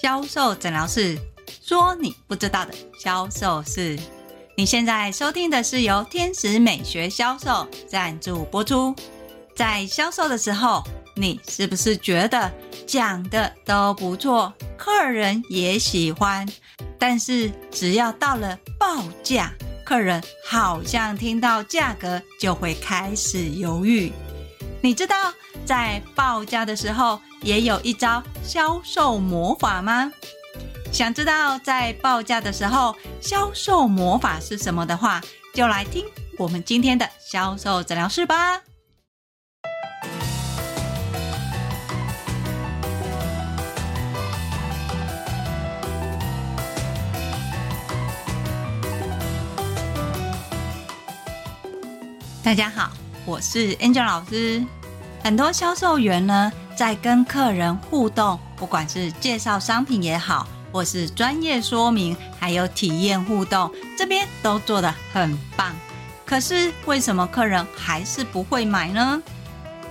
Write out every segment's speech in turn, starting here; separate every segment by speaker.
Speaker 1: 销售诊疗室，说你不知道的销售事。你现在收听的是由天使美学销售赞助播出。在销售的时候，你是不是觉得讲的都不错，客人也喜欢？但是只要到了报价，客人好像听到价格就会开始犹豫。你知道在报价的时候也有一招销售魔法吗？想知道在报价的时候销售魔法是什么的话，就来听我们今天的销售诊疗室吧。大家好。我是 Angel 老师。很多销售员呢，在跟客人互动，不管是介绍商品也好，或是专业说明，还有体验互动，这边都做得很棒。可是为什么客人还是不会买呢？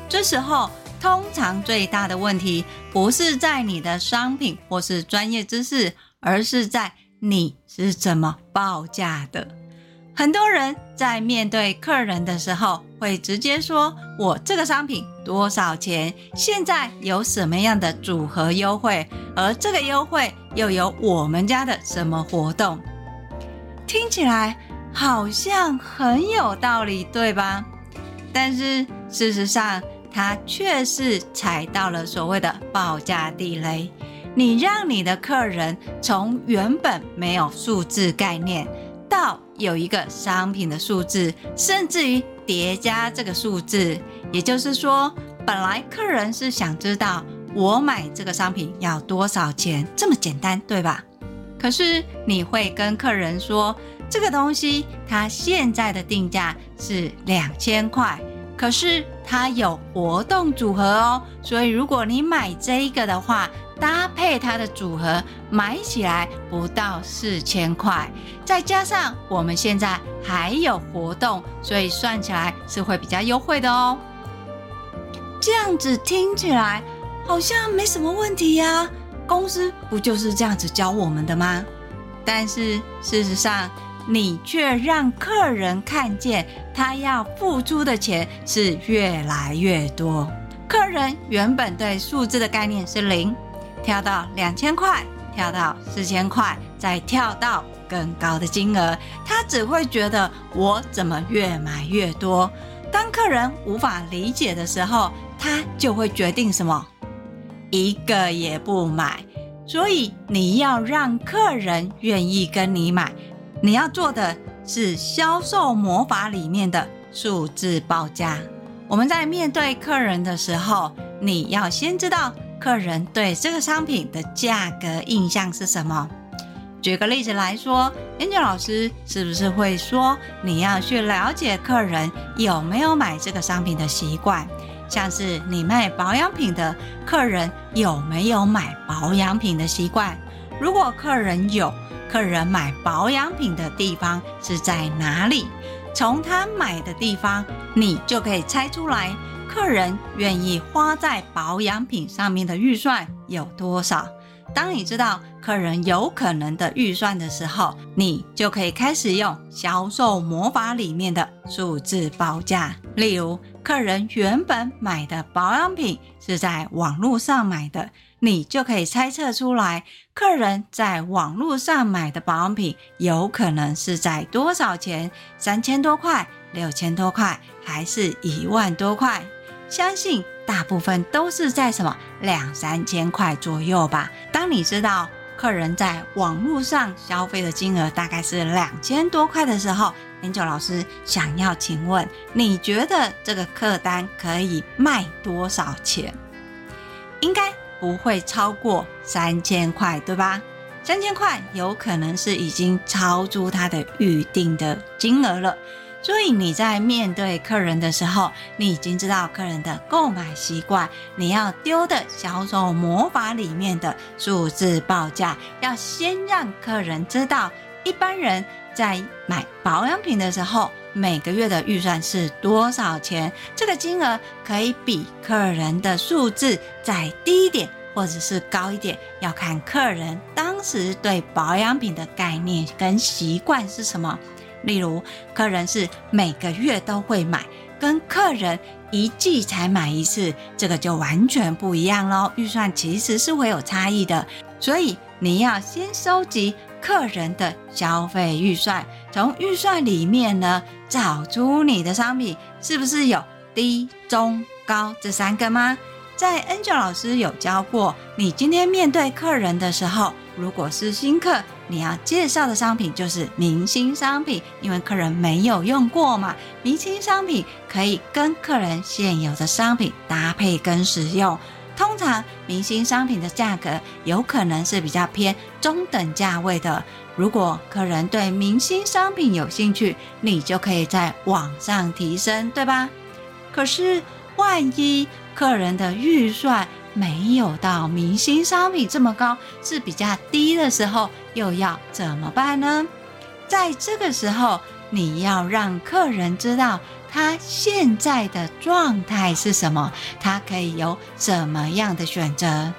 Speaker 1: 这时候，通常最大的问题不是在你的商品或是专业知识，而是在你是怎么报价的。很多人在面对客人的时候，会直接说：“我这个商品多少钱？现在有什么样的组合优惠？而这个优惠又有我们家的什么活动？”听起来好像很有道理，对吧？但是事实上，它却是踩到了所谓的报价地雷。你让你的客人从原本没有数字概念，到有一个商品的数字，甚至于叠加这个数字，也就是说，本来客人是想知道我买这个商品要多少钱，这么简单，对吧？可是你会跟客人说，这个东西它现在的定价是两千块，可是它有活动组合哦，所以如果你买这一个的话。搭配它的组合，买起来不到四千块，再加上我们现在还有活动，所以算起来是会比较优惠的哦。这样子听起来好像没什么问题呀，公司不就是这样子教我们的吗？但是事实上，你却让客人看见他要付出的钱是越来越多。客人原本对数字的概念是零。跳到两千块，跳到四千块，再跳到更高的金额，他只会觉得我怎么越买越多。当客人无法理解的时候，他就会决定什么？一个也不买。所以你要让客人愿意跟你买，你要做的是销售魔法里面的数字报价。我们在面对客人的时候，你要先知道。客人对这个商品的价格印象是什么？举个例子来说，Angel 老师是不是会说，你要去了解客人有没有买这个商品的习惯？像是你卖保养品的客人有没有买保养品的习惯？如果客人有，客人买保养品的地方是在哪里？从他买的地方，你就可以猜出来。客人愿意花在保养品上面的预算有多少？当你知道客人有可能的预算的时候，你就可以开始用销售魔法里面的数字报价。例如，客人原本买的保养品是在网络上买的，你就可以猜测出来，客人在网络上买的保养品有可能是在多少钱？三千多块、六千多块，还是一万多块？相信大部分都是在什么两三千块左右吧。当你知道客人在网络上消费的金额大概是两千多块的时候研究老师想要请问，你觉得这个客单可以卖多少钱？应该不会超过三千块，对吧？三千块有可能是已经超出他的预定的金额了。所以你在面对客人的时候，你已经知道客人的购买习惯。你要丢的销售魔法里面的数字报价，要先让客人知道，一般人在买保养品的时候，每个月的预算是多少钱。这个金额可以比客人的数字再低一点，或者是高一点，要看客人当时对保养品的概念跟习惯是什么。例如，客人是每个月都会买，跟客人一季才买一次，这个就完全不一样喽。预算其实是会有差异的，所以你要先收集客人的消费预算，从预算里面呢，找出你的商品是不是有低、中、高这三个吗？在 Angel 老师有教过，你今天面对客人的时候，如果是新客，你要介绍的商品就是明星商品，因为客人没有用过嘛。明星商品可以跟客人现有的商品搭配跟使用。通常明星商品的价格有可能是比较偏中等价位的。如果客人对明星商品有兴趣，你就可以在网上提升，对吧？可是万一客人的预算没有到明星商品这么高，是比较低的时候，又要怎么办呢？在这个时候，你要让客人知道他现在的状态是什么，他可以有什么样的选择。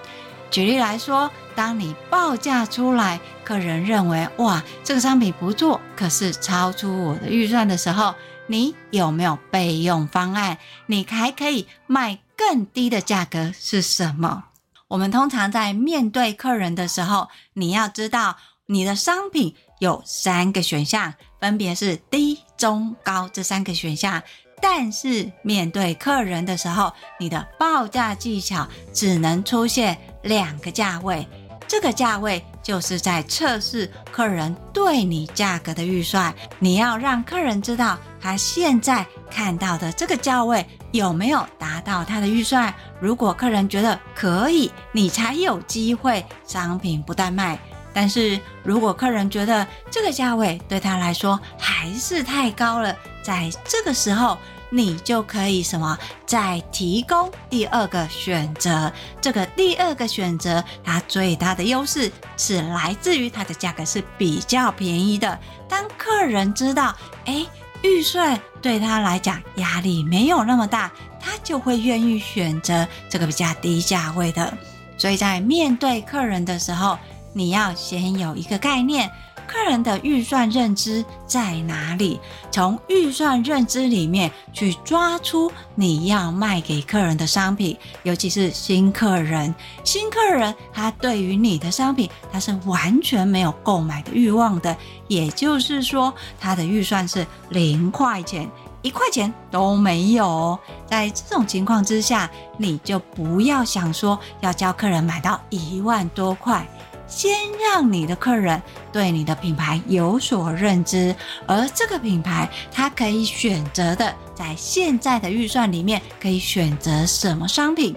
Speaker 1: 举例来说，当你报价出来，客人认为哇，这个商品不错，可是超出我的预算的时候，你有没有备用方案？你还可以卖更低的价格是什么？我们通常在面对客人的时候，你要知道你的商品有三个选项，分别是低、中、高这三个选项。但是面对客人的时候，你的报价技巧只能出现两个价位。这个价位就是在测试客人对你价格的预算。你要让客人知道他现在看到的这个价位有没有达到他的预算。如果客人觉得可以，你才有机会商品不断卖。但是如果客人觉得这个价位对他来说还是太高了，在这个时候。你就可以什么？再提供第二个选择。这个第二个选择，它最大的优势是来自于它的价格是比较便宜的。当客人知道，诶，预算对他来讲压力没有那么大，他就会愿意选择这个比较低价位的。所以在面对客人的时候，你要先有一个概念。客人的预算认知在哪里？从预算认知里面去抓出你要卖给客人的商品，尤其是新客人。新客人他对于你的商品他是完全没有购买的欲望的，也就是说他的预算是零块钱，一块钱都没有。在这种情况之下，你就不要想说要教客人买到一万多块。先让你的客人对你的品牌有所认知，而这个品牌他可以选择的，在现在的预算里面可以选择什么商品？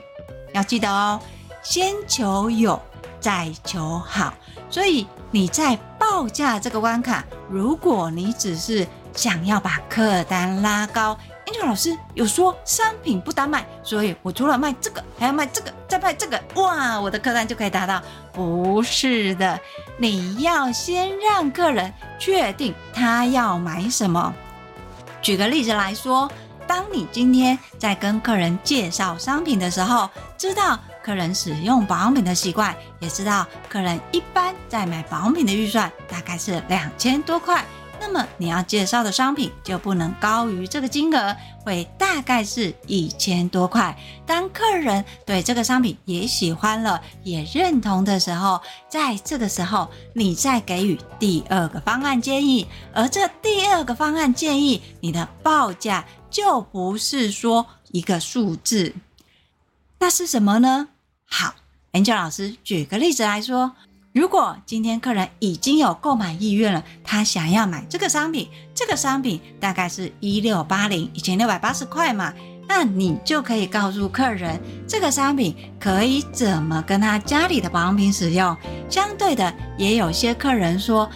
Speaker 1: 要记得哦，先求有，再求好。所以你在报价这个关卡，如果你只是想要把客单拉高。Angel 老师有说商品不单卖，所以我除了卖这个，还要卖这个，再卖这个，哇，我的客单就可以达到。不是的，你要先让客人确定他要买什么。举个例子来说，当你今天在跟客人介绍商品的时候，知道客人使用保养品的习惯，也知道客人一般在买保养品的预算大概是两千多块。那么你要介绍的商品就不能高于这个金额，会大概是一千多块。当客人对这个商品也喜欢了，也认同的时候，在这个时候你再给予第二个方案建议，而这第二个方案建议，你的报价就不是说一个数字，那是什么呢？好恩乔老师举个例子来说。如果今天客人已经有购买意愿了，他想要买这个商品，这个商品大概是一六八零，一千六百八十块嘛。那你就可以告诉客人，这个商品可以怎么跟他家里的保养品使用。相对的，也有些客人说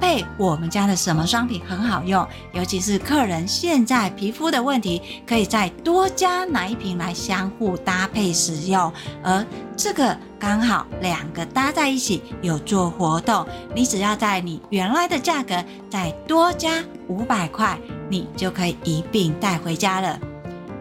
Speaker 1: 配我们家的什么商品很好用，尤其是客人现在皮肤的问题，可以再多加哪一瓶来相互搭配使用。而这个刚好两个搭在一起有做活动，你只要在你原来的价格再多加五百块，你就可以一并带回家了。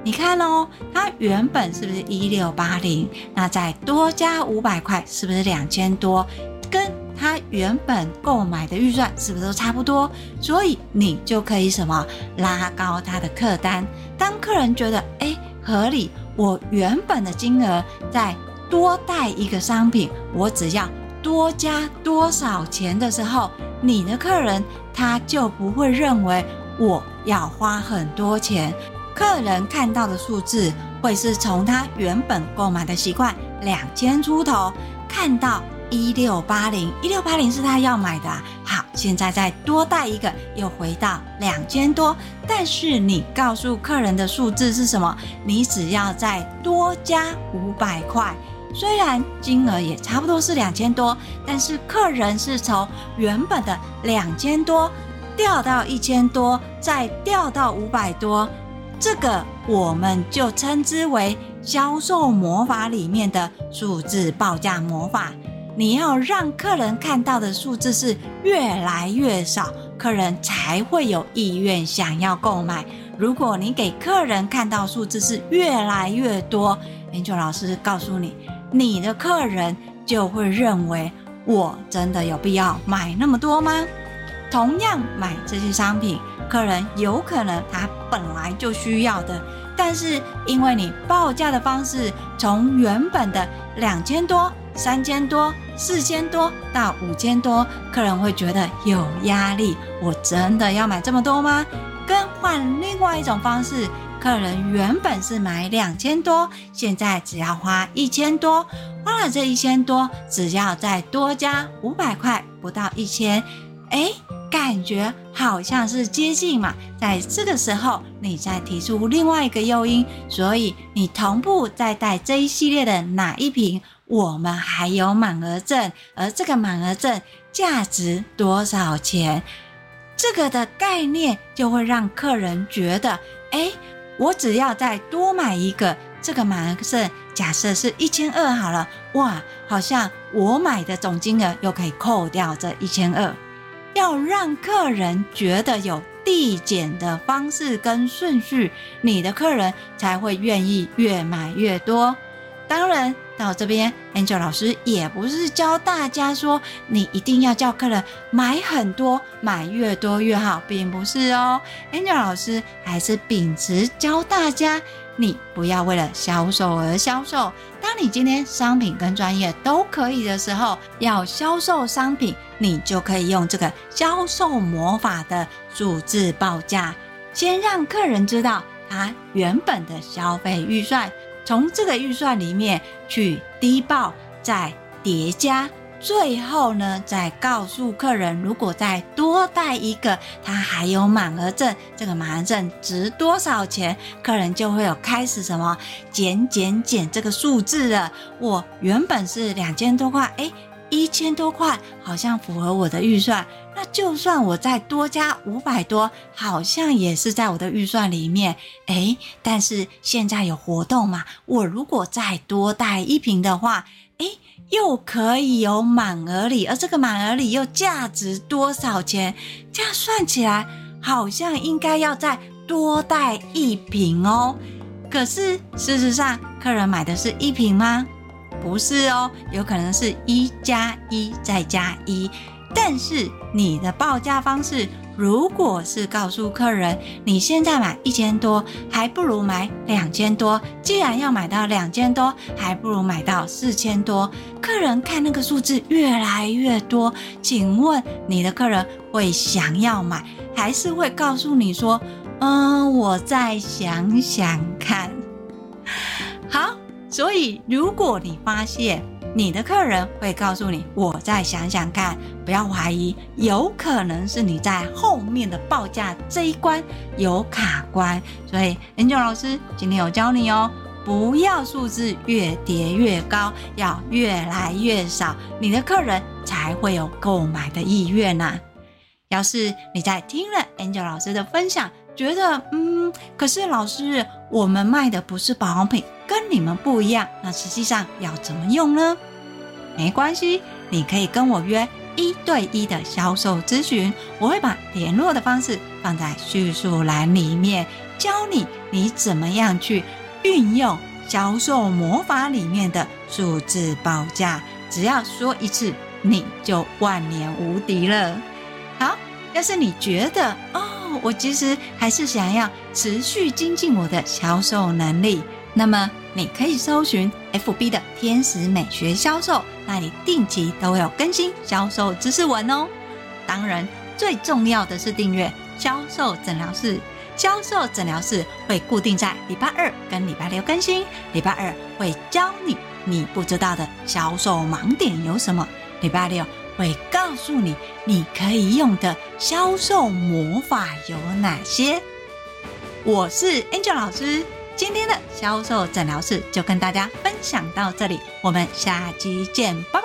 Speaker 1: 你看哦，它原本是不是一六八零？那再多加五百块，是不是两千多？跟他原本购买的预算是不是都差不多？所以你就可以什么拉高他的客单。当客人觉得哎合理，我原本的金额再多带一个商品，我只要多加多少钱的时候，你的客人他就不会认为我要花很多钱。客人看到的数字会是从他原本购买的习惯两千出头，看到一六八零，一六八零是他要买的。好，现在再多带一个，又回到两千多。但是你告诉客人的数字是什么？你只要再多加五百块，虽然金额也差不多是两千多，但是客人是从原本的两千多掉到一千多，再掉到五百多。这个我们就称之为销售魔法里面的数字报价魔法。你要让客人看到的数字是越来越少，客人才会有意愿想要购买。如果你给客人看到数字是越来越多研究老师告诉你，你的客人就会认为我真的有必要买那么多吗？同样买这些商品。客人有可能他本来就需要的，但是因为你报价的方式从原本的两千多、三千多、四千多到五千多，客人会觉得有压力。我真的要买这么多吗？更换另外一种方式，客人原本是买两千多，现在只要花一千多，花了这一千多，只要再多加五百块，不到一千，哎。感觉好像是接近嘛，在这个时候，你再提出另外一个诱因，所以你同步再带这一系列的哪一瓶，我们还有满额赠，而这个满额赠价值多少钱？这个的概念就会让客人觉得，哎，我只要再多买一个，这个满额赠假设是一千二好了，哇，好像我买的总金额又可以扣掉这一千二。要让客人觉得有递减的方式跟顺序，你的客人才会愿意越买越多。当然，到这边，Angel 老师也不是教大家说你一定要叫客人买很多，买越多越好，并不是哦。Angel 老师还是秉持教大家。你不要为了销售而销售。当你今天商品跟专业都可以的时候，要销售商品，你就可以用这个销售魔法的数字报价，先让客人知道他原本的消费预算，从这个预算里面去低报，再叠加。最后呢，再告诉客人，如果再多带一个，他还有满额赠，这个满额赠值多少钱？客人就会有开始什么减减减这个数字了。我原本是两千多块，诶，一千多块好像符合我的预算。那就算我再多加五百多，好像也是在我的预算里面。诶，但是现在有活动嘛，我如果再多带一瓶的话，诶。又可以有满额礼，而这个满额礼又价值多少钱？这样算起来好像应该要再多带一瓶哦。可是事实上，客人买的是一瓶吗？不是哦，有可能是一加一再加一。但是你的报价方式。如果是告诉客人，你现在买一千多，还不如买两千多。既然要买到两千多，还不如买到四千多。客人看那个数字越来越多，请问你的客人会想要买，还是会告诉你说：“嗯，我再想想看。”好，所以如果你发现，你的客人会告诉你：“我再想想看，不要怀疑，有可能是你在后面的报价这一关有卡关。”所以，Angel 老师今天有教你哦，不要数字越叠越高，要越来越少，你的客人才会有购买的意愿呐。要是你在听了 Angel 老师的分享，觉得嗯，可是老师，我们卖的不是保养品。跟你们不一样，那实际上要怎么用呢？没关系，你可以跟我约一对一的销售咨询，我会把联络的方式放在叙述栏里面，教你你怎么样去运用销售魔法里面的数字报价。只要说一次，你就万年无敌了。好，要是你觉得哦，我其实还是想要持续精进我的销售能力，那么你可以搜寻 FB 的天使美学销售，那里定期都会有更新销售知识文哦。当然，最重要的是订阅销售诊疗室。销售诊疗室会固定在礼拜二跟礼拜六更新。礼拜二会教你你不知道的销售盲点有什么，礼拜六会告诉你你可以用的销售魔法有哪些。我是 Angel 老师，今天的销售诊疗室就跟大家分享到这里，我们下期见吧。